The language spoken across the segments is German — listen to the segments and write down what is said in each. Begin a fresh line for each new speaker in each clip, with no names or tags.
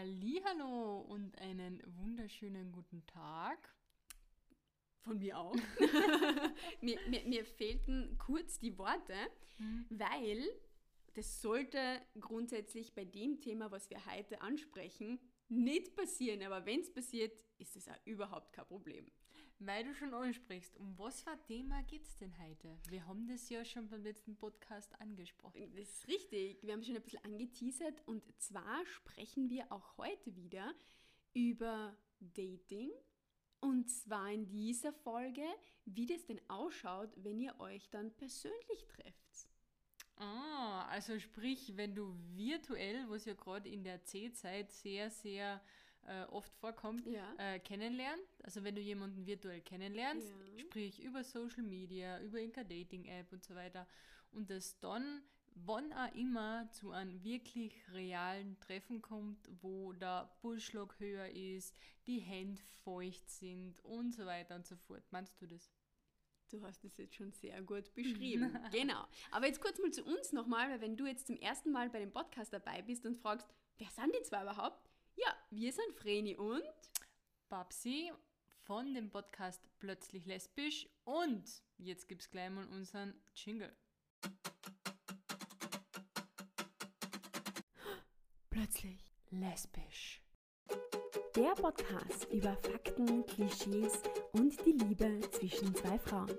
Hallo und einen wunderschönen guten Tag.
Von mir auch. mir, mir, mir fehlten kurz die Worte, mhm. weil das sollte grundsätzlich bei dem Thema, was wir heute ansprechen, nicht passieren. Aber wenn es passiert, ist es auch überhaupt kein Problem.
Weil du schon ansprichst, um was für ein Thema geht es denn heute? Wir haben das ja schon beim letzten Podcast angesprochen.
Das ist richtig. Wir haben schon ein bisschen angeteasert und zwar sprechen wir auch heute wieder über Dating. Und zwar in dieser Folge, wie das denn ausschaut, wenn ihr euch dann persönlich trefft.
Ah, also sprich, wenn du virtuell, was ja gerade in der C-Zeit sehr, sehr äh, oft vorkommt, ja. äh, kennenlernen. Also wenn du jemanden virtuell kennenlernst, ja. sprich über Social Media, über irgendeine Dating-App und so weiter, und das dann, wann auch immer, zu einem wirklich realen Treffen kommt, wo der Pulsschlag höher ist, die Hände feucht sind und so weiter und so fort. Meinst du das?
Du hast es jetzt schon sehr gut beschrieben. genau. Aber jetzt kurz mal zu uns nochmal, weil wenn du jetzt zum ersten Mal bei dem Podcast dabei bist und fragst, wer sind die zwei überhaupt? Ja, wir sind Vreni und
Babsi von dem Podcast Plötzlich Lesbisch und jetzt gibt es gleich mal unseren Jingle.
Plötzlich Lesbisch. Der Podcast über Fakten, Klischees und die Liebe zwischen zwei Frauen.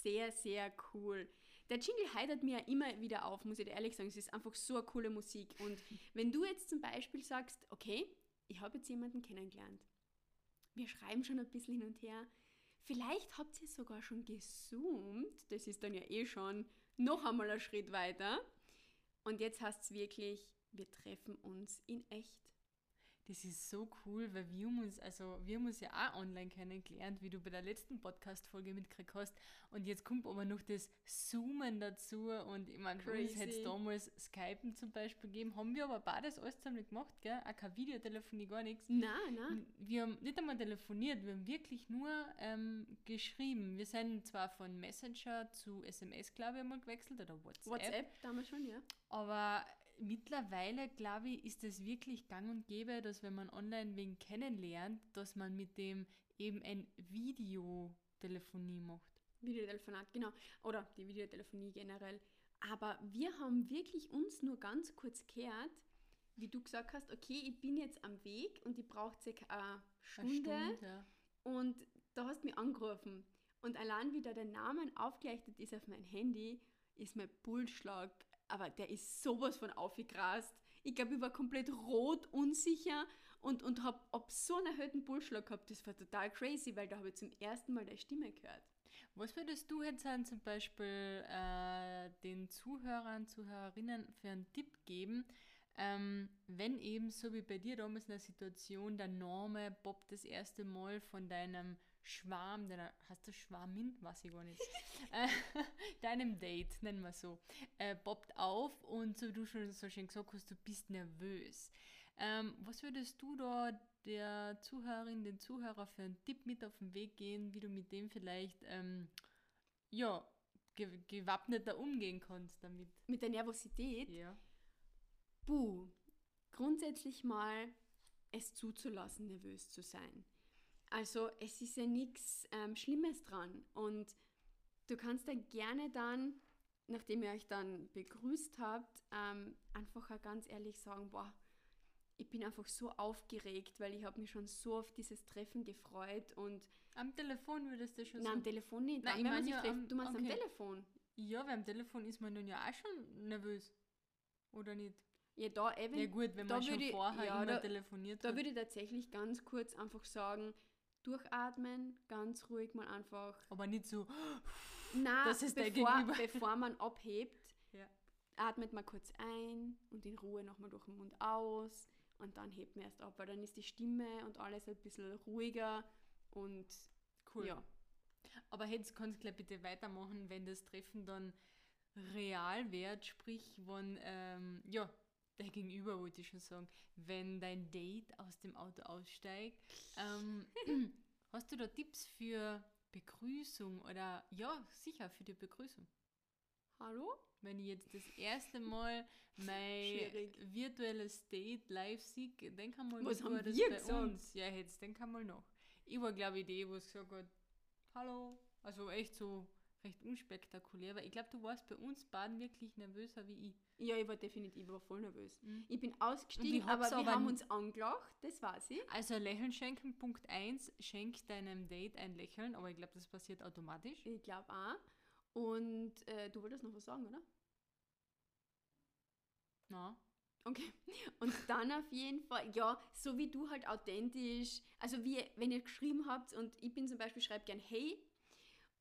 Sehr, sehr cool. Der Jingle heitert mir ja immer wieder auf, muss ich dir ehrlich sagen. Es ist einfach so eine coole Musik. Und wenn du jetzt zum Beispiel sagst, okay, ich habe jetzt jemanden kennengelernt. Wir schreiben schon ein bisschen hin und her. Vielleicht habt ihr sogar schon gezoomt. Das ist dann ja eh schon noch einmal ein Schritt weiter. Und jetzt heißt es wirklich, wir treffen uns in echt.
Das ist so cool, weil wir haben uns, also wir haben uns ja auch online kennengelernt, wie du bei der letzten Podcast-Folge mitgekriegt hast. Und jetzt kommt aber noch das Zoomen dazu. Und ich meine, uns hätte es damals Skypen zum Beispiel gegeben. Haben wir aber beides alles zusammen gemacht, gell? Auch kein Videotelefonie, gar nichts.
Nein, nein.
Wir haben nicht einmal telefoniert, wir haben wirklich nur ähm, geschrieben. Wir sind zwar von Messenger zu SMS, glaube ich, einmal gewechselt oder WhatsApp.
WhatsApp damals schon, ja.
Aber mittlerweile, glaube ich, ist es wirklich gang und gäbe, dass wenn man online wen kennenlernt, dass man mit dem eben ein Videotelefonie macht.
Videotelefonat, genau. Oder die Videotelefonie generell. Aber wir haben wirklich uns nur ganz kurz gehört, wie du gesagt hast, okay, ich bin jetzt am Weg und ich brauche circa eine Stunde. Eine Stunde ja. Und da hast du mich angerufen. Und allein wie da der Name aufgeleuchtet ist auf mein Handy, ist mein Pulsschlag aber der ist sowas von aufgegrast. Ich glaube, ich war komplett rot, unsicher und, und habe ab so einen erhöhten Pulsschlag gehabt. Das war total crazy, weil da habe ich zum ersten Mal deine Stimme gehört.
Was würdest du jetzt an zum Beispiel äh, den Zuhörern, Zuhörerinnen für einen Tipp geben, ähm, wenn eben so wie bei dir damals in der Situation der Norme Bob das erste Mal von deinem Schwarm, deiner, hast du Schwarmin? Weiß ich gar nicht. Äh, deinem Date, nennen wir so, äh, poppt auf und so wie du schon so schön gesagt hast, du bist nervös. Ähm, was würdest du da der Zuhörerin, den Zuhörer für einen Tipp mit auf den Weg gehen, wie du mit dem vielleicht ähm, ja, ge gewappneter umgehen kannst damit?
Mit der Nervosität?
Ja.
Buh, grundsätzlich mal es zuzulassen, nervös zu sein. Also es ist ja nichts ähm, Schlimmes dran. Und du kannst dann gerne dann, nachdem ihr euch dann begrüßt habt, ähm, einfach ganz ehrlich sagen, boah, ich bin einfach so aufgeregt, weil ich habe mich schon so auf dieses Treffen gefreut und
am Telefon würdest du schon
Nein,
so
am Telefon nicht. Nein, ich meine ja trifft, du meinst okay. am Telefon.
Ja, weil am Telefon ist man dann ja auch schon nervös. Oder nicht?
Ja, da eben.
Ja gut, wenn man schon
ich,
vorher
ja,
immer da, telefoniert
Da hat. würde ich tatsächlich ganz kurz einfach sagen, durchatmen, ganz ruhig mal einfach.
Aber nicht so,
Nein, das ist bevor, bevor man abhebt, ja. atmet man kurz ein und in Ruhe nochmal durch den Mund aus und dann hebt man erst ab, weil dann ist die Stimme und alles ein bisschen ruhiger und
cool.
Ja.
Aber jetzt kannst du gleich bitte weitermachen, wenn das Treffen dann real wird, sprich, wenn, ähm, ja, der Gegenüber wollte ich schon sagen, wenn dein Date aus dem Auto aussteigt, ähm, hast du da Tipps für Begrüßung oder ja, sicher für die Begrüßung?
hallo?
Wenn ich jetzt das erste Mal mein
Schwierig.
virtuelles Date live sehe, denk einmal,
Was
wie
haben
war das
wir
bei
gesagt?
uns? Ja, jetzt denk einmal noch. Ich war, glaube ich, die, wo es gesagt hat, hallo. Also echt so recht unspektakulär, weil ich glaube, du warst bei uns beiden wirklich nervöser wie ich.
Ja, ich war definitiv ich war voll nervös.
Mhm.
Ich bin ausgestiegen, aber wir haben uns angelacht, das weiß ich.
Also Lächeln schenken, Punkt 1, schenk deinem Date ein Lächeln, aber ich glaube, das passiert automatisch.
Ich glaube auch. Und äh, du wolltest noch was sagen, oder?
Na,
Okay. Und dann auf jeden Fall, ja, so wie du halt authentisch, also wie, wenn ihr geschrieben habt und ich bin zum Beispiel, schreibe gern hey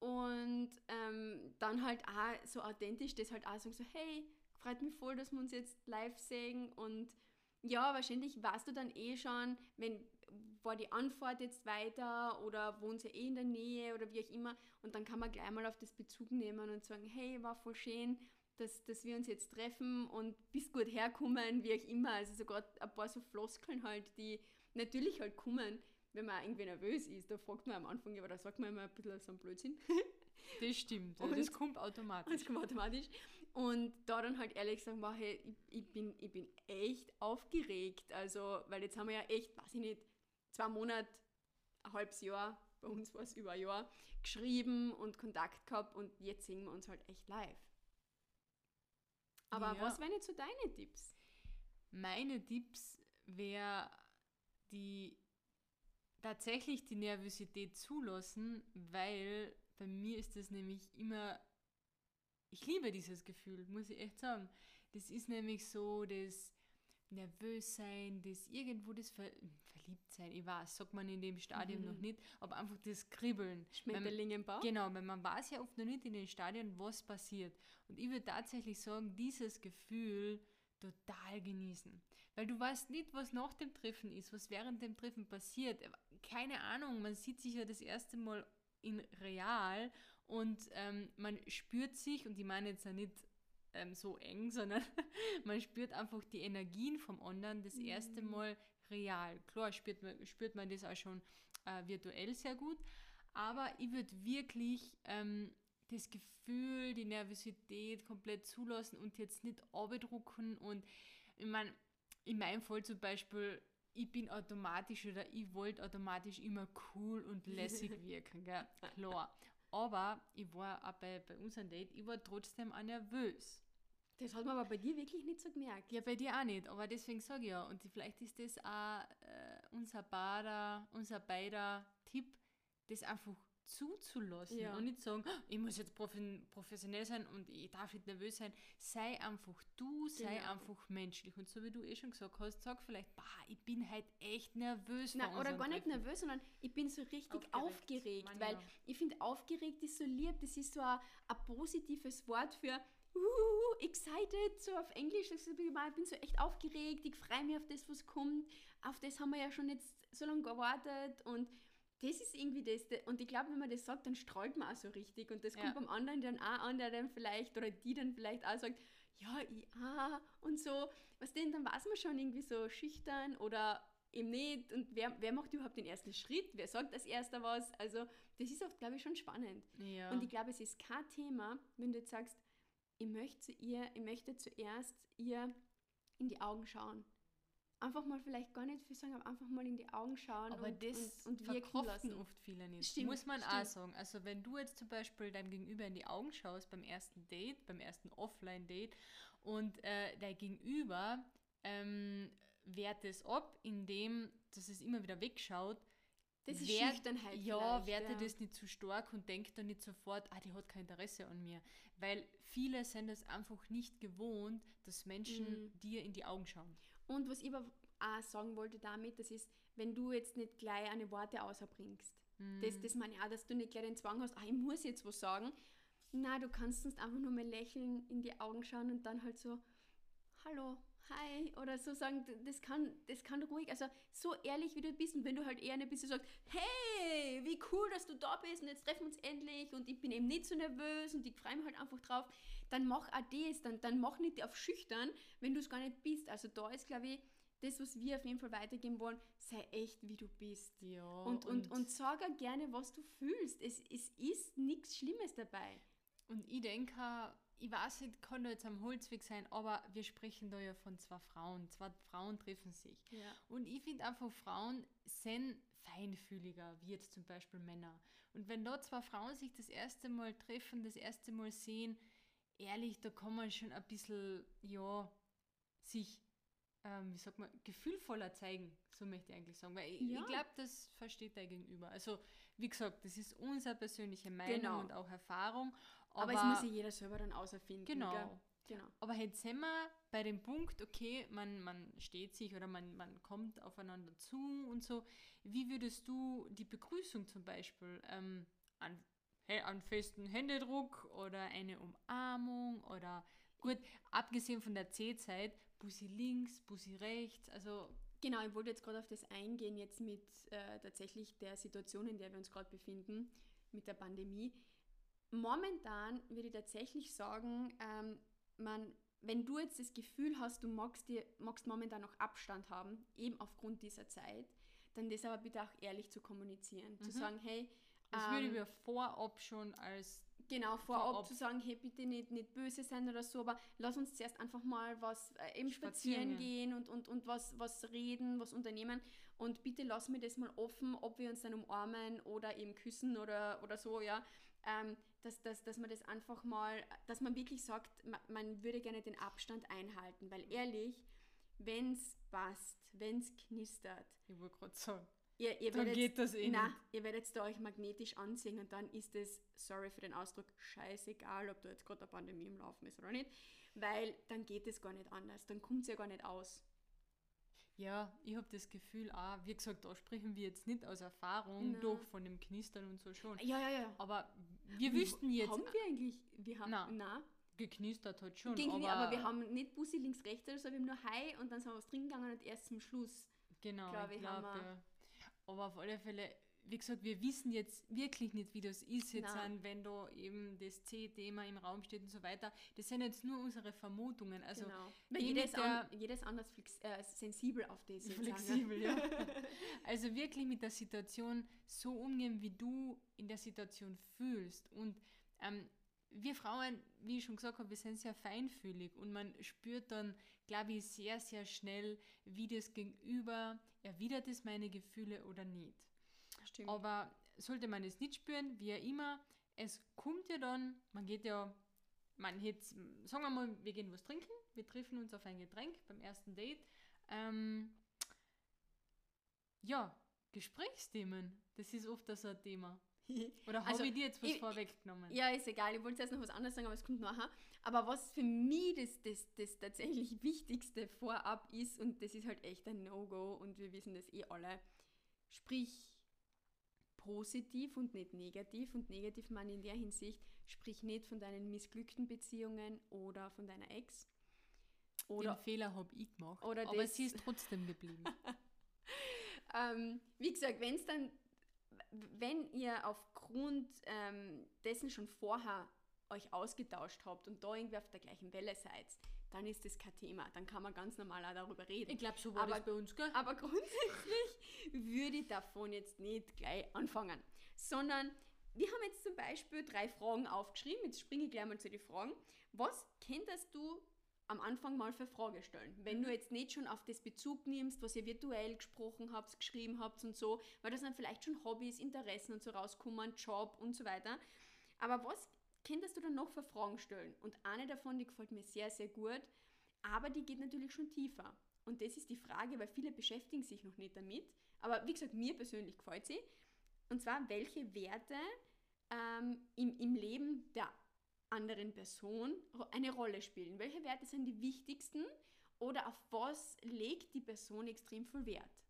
und ähm, dann halt auch so authentisch, das halt auch so hey, freut mich voll, dass wir uns jetzt live sehen und ja, wahrscheinlich weißt du dann eh schon, wenn war die Anfahrt jetzt weiter oder wohnt ihr eh in der Nähe oder wie auch immer und dann kann man gleich mal auf das Bezug nehmen und sagen, hey, war voll schön, dass, dass wir uns jetzt treffen und bist gut herkommen, wie auch immer. Also sogar ein paar so Floskeln halt, die natürlich halt kommen, wenn man irgendwie nervös ist. Da fragt man am Anfang, aber da sagt man immer ein bisschen so einen Blödsinn.
das stimmt.
Und-
das kommt automatisch.
Das kommt automatisch. Und da dann halt ehrlich sagen, wow, hey, ich, ich, bin, ich bin echt aufgeregt. Also, weil jetzt haben wir ja echt, weiß ich nicht, zwei Monate, ein halbes Jahr, bei uns war es über ein Jahr, geschrieben und Kontakt gehabt und jetzt sehen wir uns halt echt live. Aber
Ja.
was wären jetzt so deine Tipps?
Meine Tipps wäre die tatsächlich die Nervosität zulassen, weil bei mir ist das nämlich immer, ich liebe dieses Gefühl, muss ich echt sagen. Das ist nämlich so das Nervössein, das irgendwo das Ver Verliebtsein, ich weiß, sagt man in dem Stadium
Mhm.
noch nicht, aber einfach das Kribbeln.
Schmetterling im Bauch?
Genau, weil man weiß ja oft noch nicht in den Stadien, was passiert. Und ich würde tatsächlich sagen, dieses Gefühl total genießen. Weil du weißt nicht, was nach dem Treffen ist, was während dem Treffen passiert. Keine Ahnung, man sieht sich ja das erste Mal in real und ähm, man spürt sich, und ich meine jetzt ja nicht ähm, so eng, sondern man spürt einfach die Energien vom anderen das erste
Mhm.
Mal real. Klar spürt man, spürt man das auch schon äh, virtuell sehr gut, aber ich würde wirklich ähm, das Gefühl, die Nervosität komplett zulassen und jetzt nicht abdrucken und ich meine, in meinem Fall zum Beispiel, ich bin automatisch oder ich wollte automatisch immer cool und lässig wirken, gell? klar. Aber ich war auch bei, bei unserem Date, ich war trotzdem auch nervös.
Das hat man aber bei dir wirklich nicht so gemerkt.
Ja, bei dir auch nicht, aber deswegen sage ich ja. Und vielleicht ist das auch äh, unser beider, unser beider Tipp, das einfach zuzulassen
Ja.
und nicht sagen, "Ah, ich muss jetzt professionell sein und ich darf nicht nervös sein. Sei einfach du, sei
Genau.
einfach menschlich. Und so wie du eh schon gesagt hast, sag vielleicht, bah, ich bin halt echt nervös
Nein, oder gar nicht
Treffen."
nervös, sondern ich bin so richtig
Aufgeregt.
aufgeregt, weil
ja.
ich finde, aufgeregt ist so lieb, das ist so ein, ein positives Wort für uh, excited, so auf Englisch. Ich bin so echt aufgeregt, ich freue mich auf das, was kommt. Auf das haben wir ja schon jetzt so lange gewartet und das ist irgendwie das. Und ich glaube, wenn man das sagt, dann strahlt man auch so richtig. Und das
Ja.
kommt beim anderen dann auch an, der dann vielleicht, oder die dann vielleicht auch sagt, ja, ich ah, und so. Was denn, dann weiß man schon irgendwie so schüchtern oder eben nicht. Und wer, wer macht überhaupt den ersten Schritt? Wer sagt als erster was? Also, das ist oft, glaube ich, schon spannend.
Ja.
Und ich glaube, es ist kein Thema, wenn du jetzt sagst, ich möchte zu ihr, ich möchte zuerst ihr in die Augen schauen. Einfach mal vielleicht gar nicht viel sagen, aber einfach mal in die Augen schauen
Aber
und,
das
und, und
verkraften oft viele nicht.
Stimmt,
Muss man auch
stimmt.
sagen. Also wenn du jetzt zum Beispiel deinem Gegenüber in die Augen schaust beim ersten Date, beim ersten Offline-Date und äh, dein Gegenüber ähm, wehrt es ab, indem dass es immer wieder wegschaut.
Das ist
Wert-
Schüchternheit
Ja, werte
ja.
das nicht zu stark und denkt dann nicht sofort, ah, die hat kein Interesse an mir. Weil viele sind es einfach nicht gewohnt, dass Menschen
Mhm.
dir in die Augen schauen.
Und was ich aber auch sagen wollte damit, das ist, wenn du jetzt nicht gleich eine Worte außerbringst. Das,
Mhm.
das meine ich auch, dass du nicht gleich den Zwang hast, ah, ich muss jetzt was sagen. Na, du kannst sonst einfach nur mal lächeln, in die Augen schauen und dann halt so, hallo, hi, oder so sagen, das kann, das kann ruhig, also so ehrlich wie du bist und wenn du halt eher bist, du sagst, hey, wie cool, dass du da bist und jetzt treffen wir uns endlich und ich bin eben nicht so nervös und ich freue mich halt einfach drauf, dann mach auch das, dann, dann mach nicht auf schüchtern, wenn du es gar nicht bist. Also da ist, glaube ich, das, was wir auf jeden Fall weitergeben wollen, sei echt, wie du bist.
Ja,
Und, und, und sag auch gerne, was du fühlst. Es, es ist nichts Schlimmes dabei.
Und ich denke, ich weiß nicht, kann da jetzt am Holzweg sein, aber wir sprechen da ja von zwei Frauen. Zwei Frauen treffen sich.
Ja.
Und ich finde einfach, Frauen sind feinfühliger, wie jetzt zum Beispiel Männer. Und wenn da zwei Frauen sich das erste Mal treffen, das erste Mal sehen, ehrlich, da kann man schon ein bisschen, ja, sich, ähm, wie sagt man, gefühlvoller zeigen, so möchte ich eigentlich sagen. Weil ich,
Ja.
ich glaube, das versteht der Gegenüber. Also, wie gesagt, das ist unsere persönliche Meinung
Genau.
und auch Erfahrung.
Aber,
Aber,
es muss sich jeder selber dann auserfinden.
genau.
Gell? Genau.
Aber jetzt sind wir bei dem Punkt, okay, man, man steht sich oder man, man kommt aufeinander zu und so. Wie würdest du die Begrüßung zum Beispiel ähm, an, hä- an festen Händedruck oder eine Umarmung oder gut, abgesehen von der C-Zeit, Bussi links, Bussi rechts, also
Genau, ich wollte jetzt gerade auf das eingehen, jetzt mit äh, tatsächlich der Situation, in der wir uns gerade befinden, mit der Pandemie. Momentan würde ich tatsächlich sagen, ähm, man, wenn du jetzt das Gefühl hast, du magst, dir, magst momentan noch Abstand haben, eben aufgrund dieser Zeit, dann das aber bitte auch ehrlich zu kommunizieren. Zu
Mhm.
sagen, hey,
das
ähm,
würde ich mir vorab schon als
Genau, vorab,
Vorab.
zu sagen, hey, bitte nicht, nicht böse sein oder so, aber lass uns zuerst einfach mal was äh, eben spazieren
Spazieren
gehen und, und, und was, was reden, was unternehmen und bitte lass mir das mal offen, ob wir uns dann umarmen oder eben küssen oder, oder so, ja. Ähm, dass, dass, dass man das einfach mal, dass man wirklich sagt, man, man würde gerne den Abstand einhalten, weil ehrlich, wenn es passt, wenn es knistert,
ich wollte gerade sagen,
ihr, ihr
dann
werdet
geht das eh
na,
nicht.
ihr werdet da euch magnetisch anziehen und dann ist es, sorry für den Ausdruck, scheißegal, ob da jetzt gerade eine Pandemie im Laufen ist oder nicht, weil dann geht es gar nicht anders, dann kommt es ja gar nicht aus.
Ja, ich habe das Gefühl, auch, wie gesagt, da sprechen wir jetzt nicht aus Erfahrung,
Na.
doch von dem Knistern und so schon.
Ja, ja, ja.
Aber wir wüssten jetzt,
Haben wir eigentlich, wir haben,
Na,
na,
geknistert hat schon,
ging
aber,
aber wir haben nicht Bussi links, rechts oder so, wir haben nur Hi und dann sind wir was trinken gegangen und erst zum Schluss.
genau,
glaub
ich
haben
glaube,
wir-
ja. Aber auf alle Fälle, wie gesagt, wir wissen jetzt wirklich nicht, wie das ist jetzt, an, wenn da eben das C-Thema im Raum steht und so weiter. Das sind jetzt nur unsere Vermutungen, also
genau. Weil ist, an, jeder ist anders flex, äh, sensibel auf das. ne?
flexibel, ja. Also wirklich mit der Situation so umgehen, wie du in der Situation fühlst. Und ähm, wir Frauen, wie ich schon gesagt habe, wir sind sehr feinfühlig und man spürt dann, glaube ich, sehr, sehr schnell, wie das Gegenüber erwidert es meine Gefühle oder nicht.
Stimmt.
Aber sollte man es nicht spüren, wie auch immer, es kommt ja dann, man geht ja, man jetzt, sagen wir mal, wir gehen was trinken, wir treffen uns auf ein Getränk beim ersten Date. Ähm, ja, Gesprächsthemen, das ist oft so ein Thema. Oder habe
Also,
ich dir jetzt was
ich-
vorweggenommen?
Ja, ist egal. Ich wollte jetzt noch was anderes sagen, aber es kommt nachher. Aber was für mich das, das, das tatsächlich Wichtigste vorab ist, und das ist halt echt ein No-Go, und wir wissen das eh alle, sprich positiv und nicht negativ. Und negativ meine ich in der Hinsicht, sprich nicht von deinen missglückten Beziehungen oder von deiner Ex. Oder
Den Fehler habe ich gemacht,
oder
aber
das-
sie ist trotzdem geblieben.
ähm, wie gesagt, wenn es dann, wenn ihr aufgrund ähm, dessen schon vorher euch ausgetauscht habt und da irgendwie auf der gleichen Welle seid, dann ist das kein Thema. Dann kann man ganz normal auch darüber reden.
Ich glaube, so war
Aber-
das bei uns, gell?
Aber grundsätzlich würde ich davon jetzt nicht gleich anfangen, sondern wir haben jetzt zum Beispiel drei Fragen aufgeschrieben. Jetzt springe ich gleich mal zu den Fragen. Was könntest du am Anfang mal für Frage stellen? Wenn du jetzt nicht schon auf das Bezug nimmst, was ihr virtuell gesprochen habt, geschrieben habt und so, weil das dann vielleicht schon Hobbys, Interessen und so rauskommen, Job und so weiter. Aber was könntest du dann noch für Fragen stellen? Und eine davon, die gefällt mir sehr, sehr gut, aber die geht natürlich schon tiefer. Und das ist die Frage, weil viele beschäftigen sich noch nicht damit. Aber wie gesagt, mir persönlich gefällt sie. Und zwar, welche Werte ähm, im, im Leben der anderen Person eine Rolle spielen. Welche Werte sind die wichtigsten oder auf was legt die Person extrem viel Wert?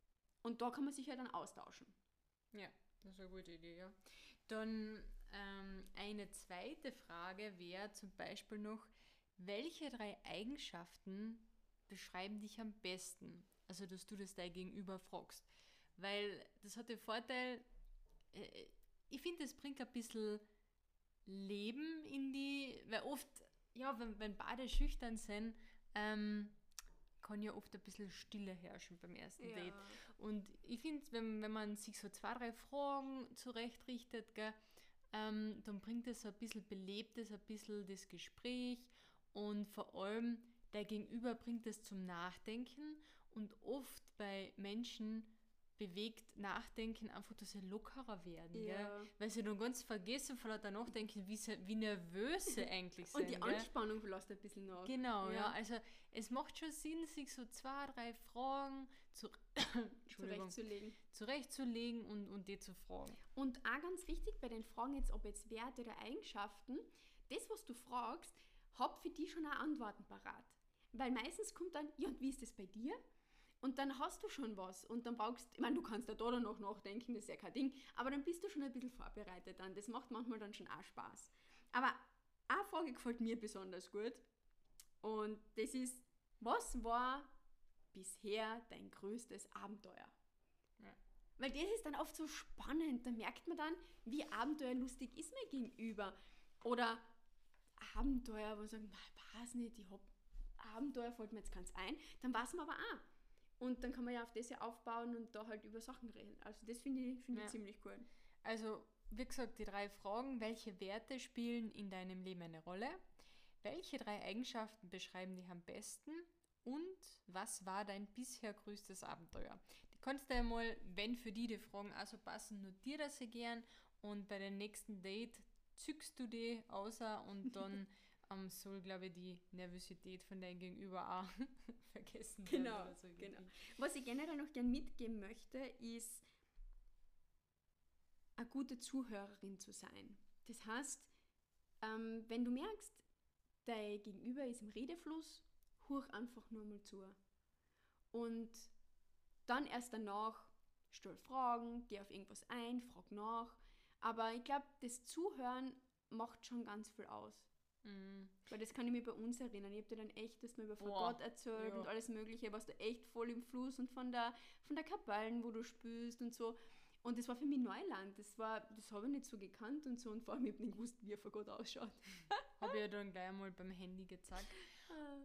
Und da kann man sich ja dann austauschen.
Ja, das ist eine gute Idee, ja. Dann ähm, eine zweite Frage wäre zum Beispiel noch, welche drei Eigenschaften beschreiben dich am besten? Also, dass du das dein Gegenüber fragst. Weil das hat den Vorteil, äh, ich finde, es bringt ein bisschen Leben in die, weil oft, ja, wenn, wenn beide schüchtern sind, ähm, kann ja oft ein bisschen Stille herrschen beim ersten Date. Und ich finde, wenn, wenn man sich so zwei, drei Fragen zurechtrichtet, gell, ähm, dann bringt es so ein bisschen belebtes, ein bisschen das Gespräch und vor allem der Gegenüber bringt es zum Nachdenken und oft bei Menschen bewegt Nachdenken einfach, dass sie lockerer werden,
Ja.
gell? weil sie dann ganz vergessen von lauter Nachdenken, wie, sie, wie nervös sie eigentlich sind.
Und die
gell?
Anspannung lässt ein bisschen nach.
Genau, ja.
Ja.
Also es macht schon Sinn, sich so zwei, drei Fragen zu,
zurechtzulegen.
zurechtzulegen und, und die zu fragen.
Und auch ganz wichtig bei den Fragen jetzt, ob jetzt Werte oder Eigenschaften, das, was du fragst, hab für die schon auch Antworten parat. Weil meistens kommt dann, ja, und wie ist das bei dir? Und dann hast du schon was und dann brauchst, ich meine, du kannst da da noch nachdenken, das ist ja kein Ding, aber dann bist du schon ein bisschen vorbereitet dann. Das macht manchmal dann schon auch Spaß. Aber eine Frage gefällt mir besonders gut und das ist, was war bisher dein größtes Abenteuer?
Ja.
Weil das ist dann oft so spannend. Da merkt man dann, wie abenteuerlustig ist mein Gegenüber. Oder Abenteuer, wo man sagt, "Na, weiß nicht, ich hab Abenteuer, fällt mir jetzt ganz ein. Dann weiß man aber auch. Und dann kann man ja auf das ja aufbauen und da halt über Sachen reden. Also das finde ich, find ich
Ja.
ziemlich cool.
Also, wie gesagt, die drei Fragen. Welche Werte spielen in deinem Leben eine Rolle? Welche drei Eigenschaften beschreiben dich am besten? Und was war dein bisher größtes Abenteuer? Die kannst du einmal, wenn für die die Fragen auch so passen, notier das sie gern und bei dem nächsten Date zückst du die außer und dann ähm, soll, glaube ich, die Nervosität von deinem Gegenüber auch vergessen werden.
Genau,
so
genau. Was ich generell noch gern mitgeben möchte, ist, eine gute Zuhörerin zu sein. Das heißt, ähm, wenn du merkst, dein Gegenüber ist im Redefluss, hur einfach nur mal zu. Und dann erst danach stell Fragen, geh auf irgendwas ein, frag nach. Aber ich glaube, das Zuhören macht schon ganz viel aus.
Mhm.
Weil das kann ich mir bei uns erinnern. Ich habe dir dann echt das mal über
Boah,
Gott erzählt
ja.
und alles Mögliche, was du echt voll im Fluss und von der, von der Kapellen, wo du spürst und so. Und das war für mich Neuland. Das war, das habe ich nicht so gekannt und so. Und vor allem, ich habe nicht gewusst, wie er von Gott ausschaut.
Habe ich ja dann gleich einmal beim Handy gezeigt.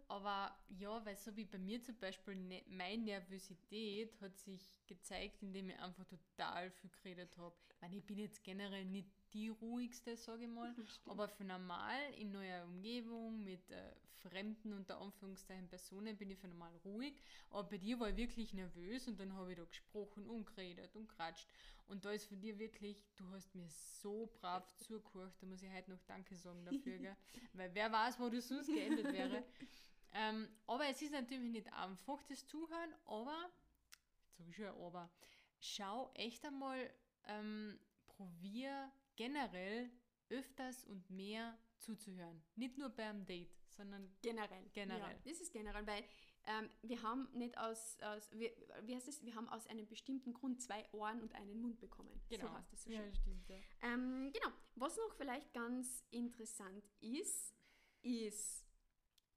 Aber ja, weil so wie bei mir zum Beispiel, ne, meine Nervosität hat sich gezeigt, indem ich einfach total viel geredet habe. Ich meine, ich bin jetzt generell nicht die ruhigste, sage ich mal, aber für normal in neuer Umgebung mit äh, fremden unter Anführungszeichen Personen bin ich für normal ruhig. Aber bei dir war ich wirklich nervös und dann habe ich da gesprochen und geredet und geratscht. Und da ist von dir wirklich, du hast mir so brav zugehört, da muss ich heute noch Danke sagen dafür, gell? weil wer weiß, wo du sonst geendet wäre. ähm, aber es ist natürlich nicht einfach, das Zuhören, aber, jetzt ich schon, aber, schau echt einmal, ähm, probier generell öfters und mehr zuzuhören. Nicht nur beim Date, sondern
Generell.
Generell.
Ja, das ist generell, weil ähm, wir haben nicht aus, aus wie, wie heißt es, wir haben aus einem bestimmten Grund zwei Ohren und einen Mund bekommen.
genau.
So heißt es so
ja,
schön.
stimmt, ja.
Ähm, genau. Was noch vielleicht ganz interessant ist, ist,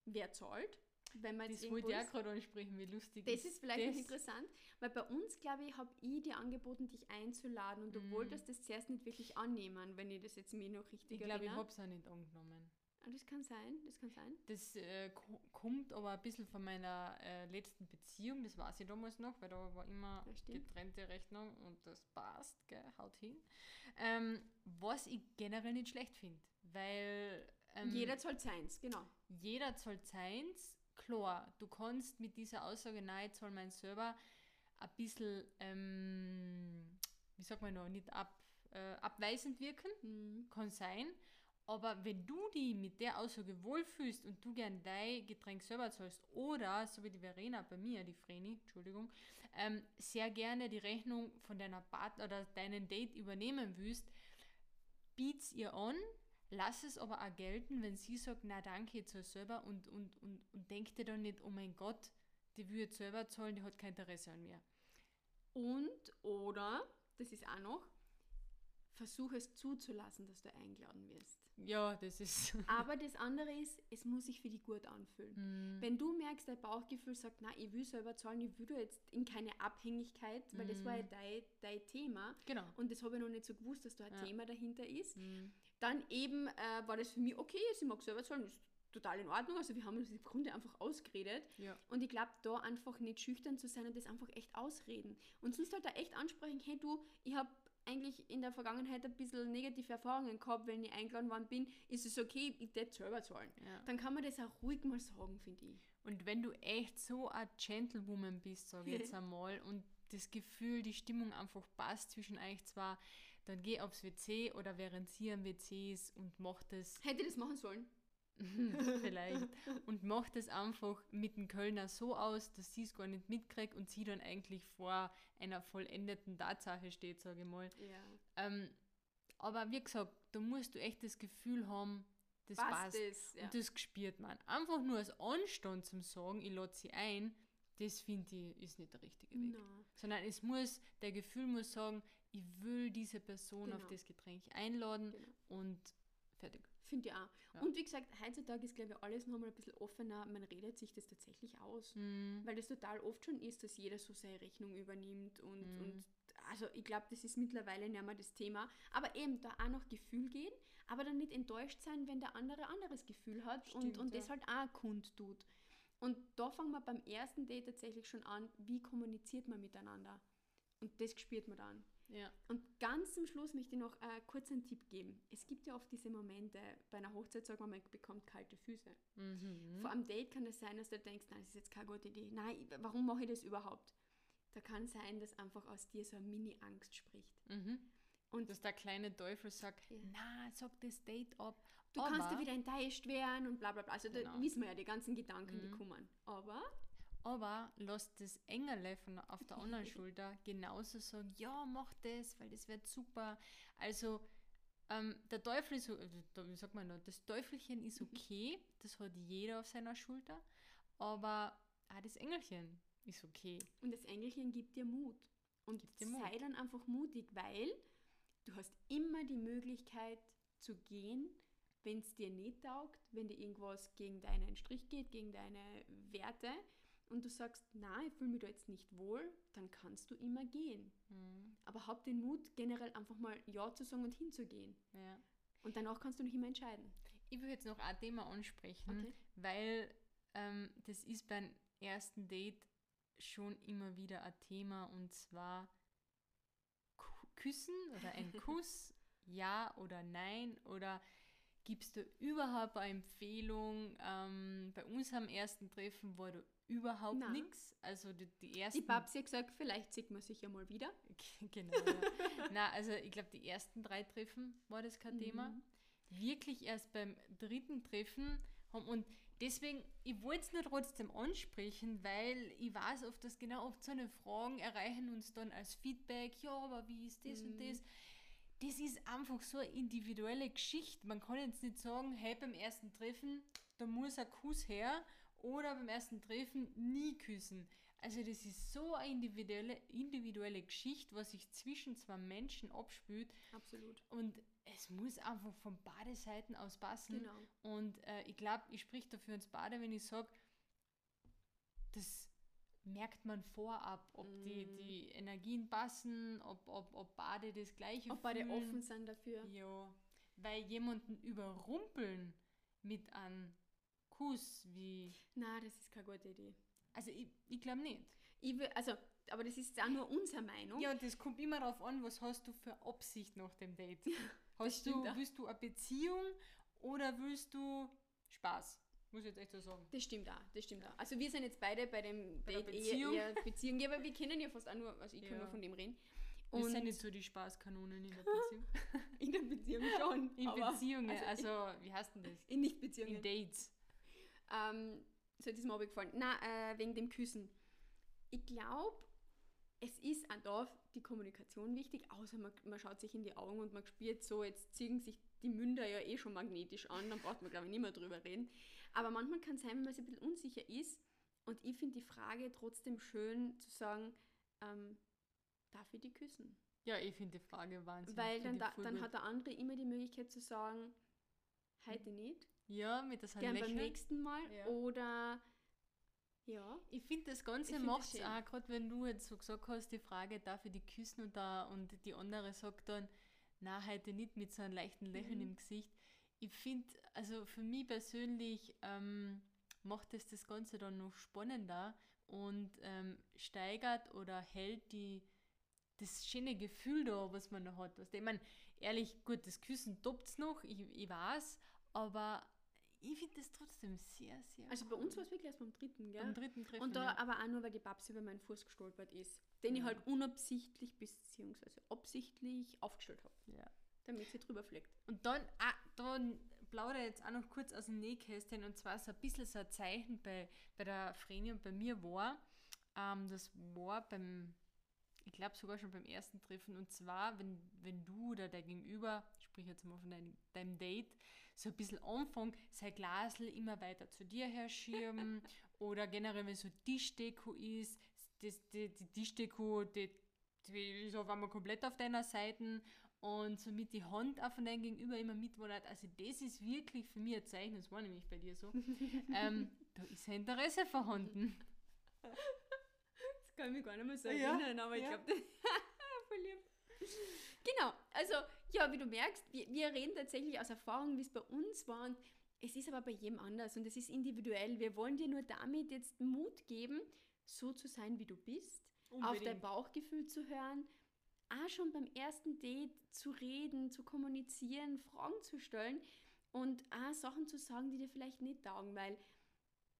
wer zahlt. Wenn man
Das wollte ich auch
ist.
gerade ansprechen, wie lustig
Das ist vielleicht noch
das?
interessant, weil bei uns, glaube ich, habe ich dir angeboten, dich einzuladen und du
Mm.
wolltest das zuerst nicht wirklich annehmen, wenn ich das jetzt mir noch richtig
Ich glaube, ich
erinnere.
habe es auch nicht angenommen.
Ah, das kann sein, das kann sein.
Das äh, ko- kommt aber ein bisschen von meiner äh, letzten Beziehung, das weiß ich damals noch, weil da war immer getrennte Rechnung und das passt, gell, haut hin. Ähm, was ich generell nicht schlecht finde, weil ähm,
Jeder zahlt seins, genau.
jeder zahlt seins. Klar, du kannst mit dieser Aussage, nein, ich zahl mein selber, ein bisschen, ähm, wie sagt man noch, nicht ab, äh, abweisend wirken
Mhm.
kann sein. Aber wenn du die mit der Aussage wohlfühlst und du gern dein Getränk selber zahlst oder, so wie die Verena bei mir, die Vreni, Entschuldigung, ähm, sehr gerne die Rechnung von deiner Partner oder deinen Date übernehmen willst, biet's ihr an, lass es aber auch gelten, wenn sie sagt, na danke, ich zahl selber und, und, und, und denk dir dann nicht, oh mein Gott, die will jetzt selber zahlen, die hat kein Interesse an mir.
Und, oder, das ist auch noch, versuch es zuzulassen, dass du eingeladen wirst.
Ja, das ist...
Aber das andere ist, es muss sich für dich gut anfühlen.
Mm,
Wenn du merkst, dein Bauchgefühl sagt, na, ich will selber zahlen, ich will da jetzt in keine Abhängigkeit, weil das war ja
Mhm.
dein, dein Thema
genau.
und das habe ich noch nicht so gewusst, dass da ein
Ja.
Thema dahinter ist,
Mm.
dann eben äh, war das für mich okay, sie mag selber zahlen, ist total in Ordnung. Also wir haben uns im Grunde einfach ausgeredet.
Ja.
Und ich glaube, da einfach nicht schüchtern zu sein und das einfach echt ausreden. Und sonst halt da echt ansprechen, hey du, ich habe eigentlich in der Vergangenheit ein bisschen negative Erfahrungen gehabt, wenn ich eingeladen worden bin, ist es okay, ich das selber zahlen.
Ja.
Dann kann man das auch ruhig mal sagen, finde ich.
Und wenn du echt so ein Gentlewoman bist, sag ich jetzt einmal, und das Gefühl, die Stimmung einfach passt zwischen euch zwei, dann geh aufs WC oder während sie am WC ist und mach das
Hätte ich das machen sollen?
vielleicht und mach das einfach mit dem Kölner so aus, dass sie es gar nicht mitkriegt und sie dann eigentlich vor einer vollendeten Tatsache steht, sage ich mal.
Ja.
Ähm, aber wie gesagt, da musst du echt das Gefühl haben, das passt.
Passt es, ja.
Und das gespürt man. Einfach nur als Anstand zum Sagen, ich lade sie ein, das finde ich ist nicht der richtige Weg.
Nein.
Sondern es muss, der Gefühl muss sagen, ich will diese Person auf
Genau.
das Getränk einladen
Genau.
und fertig.
Finde ich auch.
Ja.
Und wie gesagt, heutzutage ist, glaube ich, alles noch mal ein bisschen offener. Man redet sich das tatsächlich aus.
Mhm.
Weil das total oft schon ist, dass jeder so seine Rechnung übernimmt. Und,
Mhm.
und also ich glaube, das ist mittlerweile nicht mehr das Thema. Aber eben da auch noch Gefühl gehen, aber dann nicht enttäuscht sein, wenn der andere anderes Gefühl hat und,
Stimmt,
und
ja.
das halt auch kundtut. Und da fangen wir beim ersten Date tatsächlich schon an, wie kommuniziert man miteinander. Und das spürt man dann.
Ja.
Und ganz zum Schluss möchte ich noch äh, kurz einen Tipp geben. Es gibt ja oft diese Momente, bei einer Hochzeit sagt man, man bekommt kalte Füße.
Mhm.
Vor einem Date kann es sein, dass du denkst, nein, das ist jetzt keine gute Idee. Nein, warum mache ich das überhaupt? Da kann sein, dass einfach aus dir so eine Mini-Angst spricht.
Mhm.
Und
Dass der kleine Teufel sagt,
Ja.
na, sag das Date ab.
du
aber,
kannst ja wieder enttäuscht werden und bla bla bla. Also da
Genau.
wissen wir ja die ganzen Gedanken, die
Mhm.
kommen. Aber
Aber lass das Engerle von auf der anderen Schulter genauso sagen, ja, mach das, weil das wird super. Also ähm, der Teufel ist, äh, wie sagt man noch, das Teufelchen ist okay, das hat jeder auf seiner Schulter, aber auch das Engelchen ist okay.
Und das Engelchen gibt dir Mut. Und
Gibt dir Mut.
sei dann einfach mutig, weil du hast immer die Möglichkeit zu gehen, wenn es dir nicht taugt, wenn dir irgendwas gegen deinen Strich geht, gegen deine Werte und du sagst, na, ich fühle mich da jetzt nicht wohl, dann kannst du immer gehen.
Mhm.
Aber hab den Mut, generell einfach mal Ja zu sagen und hinzugehen.
Ja.
Und danach kannst du noch immer entscheiden.
Ich will jetzt noch ein Thema ansprechen,
Okay.
weil ähm, das ist beim ersten Date schon immer wieder ein Thema und zwar Küssen oder ein Kuss, ja oder nein oder gibst du überhaupt eine Empfehlung? Ähm, bei uns am ersten Treffen war da überhaupt nichts. Also die, die ersten
Die Babsi hat gesagt, vielleicht sieht man sich ja mal wieder.
genau. Ja. Na, also ich glaube, die ersten drei Treffen war das kein Thema.
Mhm.
Wirklich erst beim dritten Treffen haben und deswegen, ich wollte es nur trotzdem ansprechen, weil ich weiß oft, dass genau oft so eine Fragen erreichen uns dann als Feedback, ja, aber wie ist das und
Mhm.
das? Das ist einfach so eine individuelle Geschichte. Man kann jetzt nicht sagen, hey, beim ersten Treffen, da muss ein Kuss her oder beim ersten Treffen nie küssen. Also das ist so eine individuelle, individuelle Geschichte, was sich zwischen zwei Menschen abspielt
Absolut.
und es muss einfach von beide Seiten aus passen.
Genau.
Und äh, ich glaube, ich sprich dafür ins Bade, wenn ich sage, das merkt man vorab, ob die,
Mm.
die Energien passen, ob, ob, ob beide das gleiche
Ob beide
fühlen.
offen sind dafür.
Ja, weil jemanden überrumpeln mit einem Kuss, wie.
Na, das ist keine gute Idee.
Also, ich, ich glaube nicht.
Ich will, also, aber das ist auch nur unsere Meinung.
Ja, und das kommt immer darauf an, was hast du für Absicht nach dem Date. Hast du,
auch.
willst du eine Beziehung oder willst du Spaß? Muss ich jetzt echt so sagen.
Das stimmt auch, das stimmt auch. Also wir sind jetzt beide bei dem
Bei der
Date
Beziehung.
eher, eher Beziehung. Ja, aber wir kennen ja fast auch nur, also ich kann
Ja.
nur von dem reden.
Wir
Und
sind nicht so die Spaßkanonen in der Beziehung.
in der Beziehung schon.
In Beziehungen,
also
also, wie heißt denn das?
In Nicht-Beziehungen.
In Dates.
Ähm, so mir aber gefallen. Na, äh, wegen dem Küssen. Ich glaube, es ist auch da die Kommunikation wichtig, außer man, man schaut sich in die Augen und man spürt so, jetzt ziehen sich die Münder ja eh schon magnetisch an, dann braucht man, glaube ich, nicht mehr drüber reden. Aber manchmal kann es sein, wenn man sich ein bisschen unsicher ist und ich finde die Frage trotzdem schön zu sagen, ähm, darf ich die küssen?
Ja, ich finde die Frage wahnsinnig.
Weil dann, da, dann hat der andere immer die Möglichkeit zu sagen, heute nicht,
Ja, mit das
gern beim
Lächeln.
nächsten Mal
Ja.
oder ja.
Ich finde, das Ganze macht es auch, gerade wenn du jetzt so gesagt hast, die Frage, darf ich die küssen und, da, und die andere sagt dann, na heute nicht mit so einem leichten Lächeln
Mhm.
im Gesicht. ich finde, also für mich persönlich ähm, macht es das Ganze dann noch spannender und ähm, steigert oder hält die, das schöne Gefühl da, was man da hat. Ich meine, ehrlich, gut, das Küssen toppt noch, ich, ich weiß, aber ich finde das trotzdem sehr, sehr
Also bei uns war es wirklich erst beim dritten, gell?
Beim dritten Treffen.
Und da
ja.
aber auch nur, weil die Babsi über meinen Fuß gestolpert ist, den ich
Ja.
halt unabsichtlich beziehungsweise absichtlich aufgestellt habe,
ja.
damit sie drüber fliegt.
Und dann, ah, dann plaudere ich jetzt auch noch kurz aus dem Nähkästchen und zwar so ein bisschen so ein Zeichen bei, bei der Vreni und bei mir war, ähm, das war beim, ich glaube sogar schon beim ersten Treffen und zwar, wenn, wenn du oder der Gegenüber, ich spreche jetzt mal von deinem, deinem Date, so ein bisschen anfängt, sein Glasl immer weiter zu dir herschirmen oder generell, wenn so Tischdeko ist, das, die, die Tischdeko, die, die ist auf einmal komplett auf deiner Seite und somit die Hand auch von deinem Gegenüber immer mitwandert. Also das ist wirklich für mich ein Zeichen, das war nämlich bei dir so, ähm, da ist ein Interesse vorhanden.
Das kann ich mich gar nicht mehr so
Ja,
erinnern, aber ich
ja.
glaube, voll lieb. Genau, also ja, wie du merkst, wir, wir reden tatsächlich aus Erfahrung, wie es bei uns war und es ist aber bei jedem anders und es ist individuell. Wir wollen dir nur damit jetzt Mut geben, so zu sein, wie du bist, auf dein Bauchgefühl zu hören, auch schon beim ersten Date zu reden, zu kommunizieren, Fragen zu stellen und auch Sachen zu sagen, die dir vielleicht nicht taugen, weil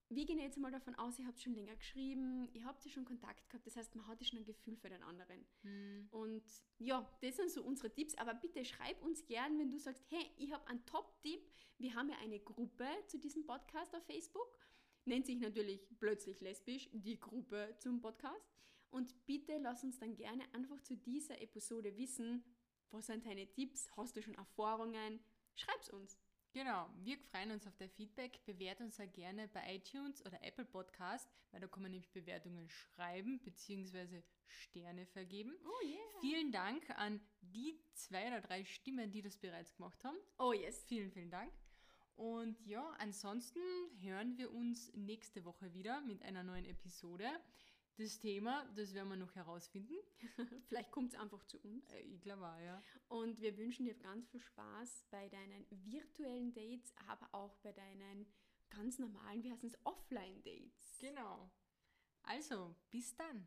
wir gehen jetzt mal davon aus, ihr habt schon länger geschrieben, ihr habt ja schon Kontakt gehabt, das heißt, man hat ja schon ein Gefühl für den anderen.
Hm.
Und ja, das sind so unsere Tipps. Aber bitte schreib uns gern, wenn du sagst, hey, ich habe einen Top-Tipp. Wir haben ja eine Gruppe zu diesem Podcast auf Facebook. Nennt sich natürlich plötzlich lesbisch, die Gruppe zum Podcast. Und bitte lass uns dann gerne einfach zu dieser Episode wissen, was sind deine Tipps? Hast du schon Erfahrungen? Schreib's uns.
Genau, wir freuen uns auf dein Feedback. Bewert uns auch gerne bei iTunes oder Apple Podcast, weil da kann man nämlich Bewertungen schreiben bzw. Sterne vergeben.
Oh yeah.
Vielen Dank an die zwei oder drei Stimmen, die das bereits gemacht haben.
Oh yes.
Vielen, vielen Dank. Und ja, ansonsten hören wir uns nächste Woche wieder mit einer neuen Episode. Das Thema, das werden wir noch herausfinden.
Vielleicht kommt es einfach zu uns.
Äh, Ich glaube auch, ja.
Und wir wünschen dir ganz viel Spaß bei deinen virtuellen Dates, aber auch bei deinen ganz normalen, wie heißen es, Offline-Dates.
Genau. Also, bis dann.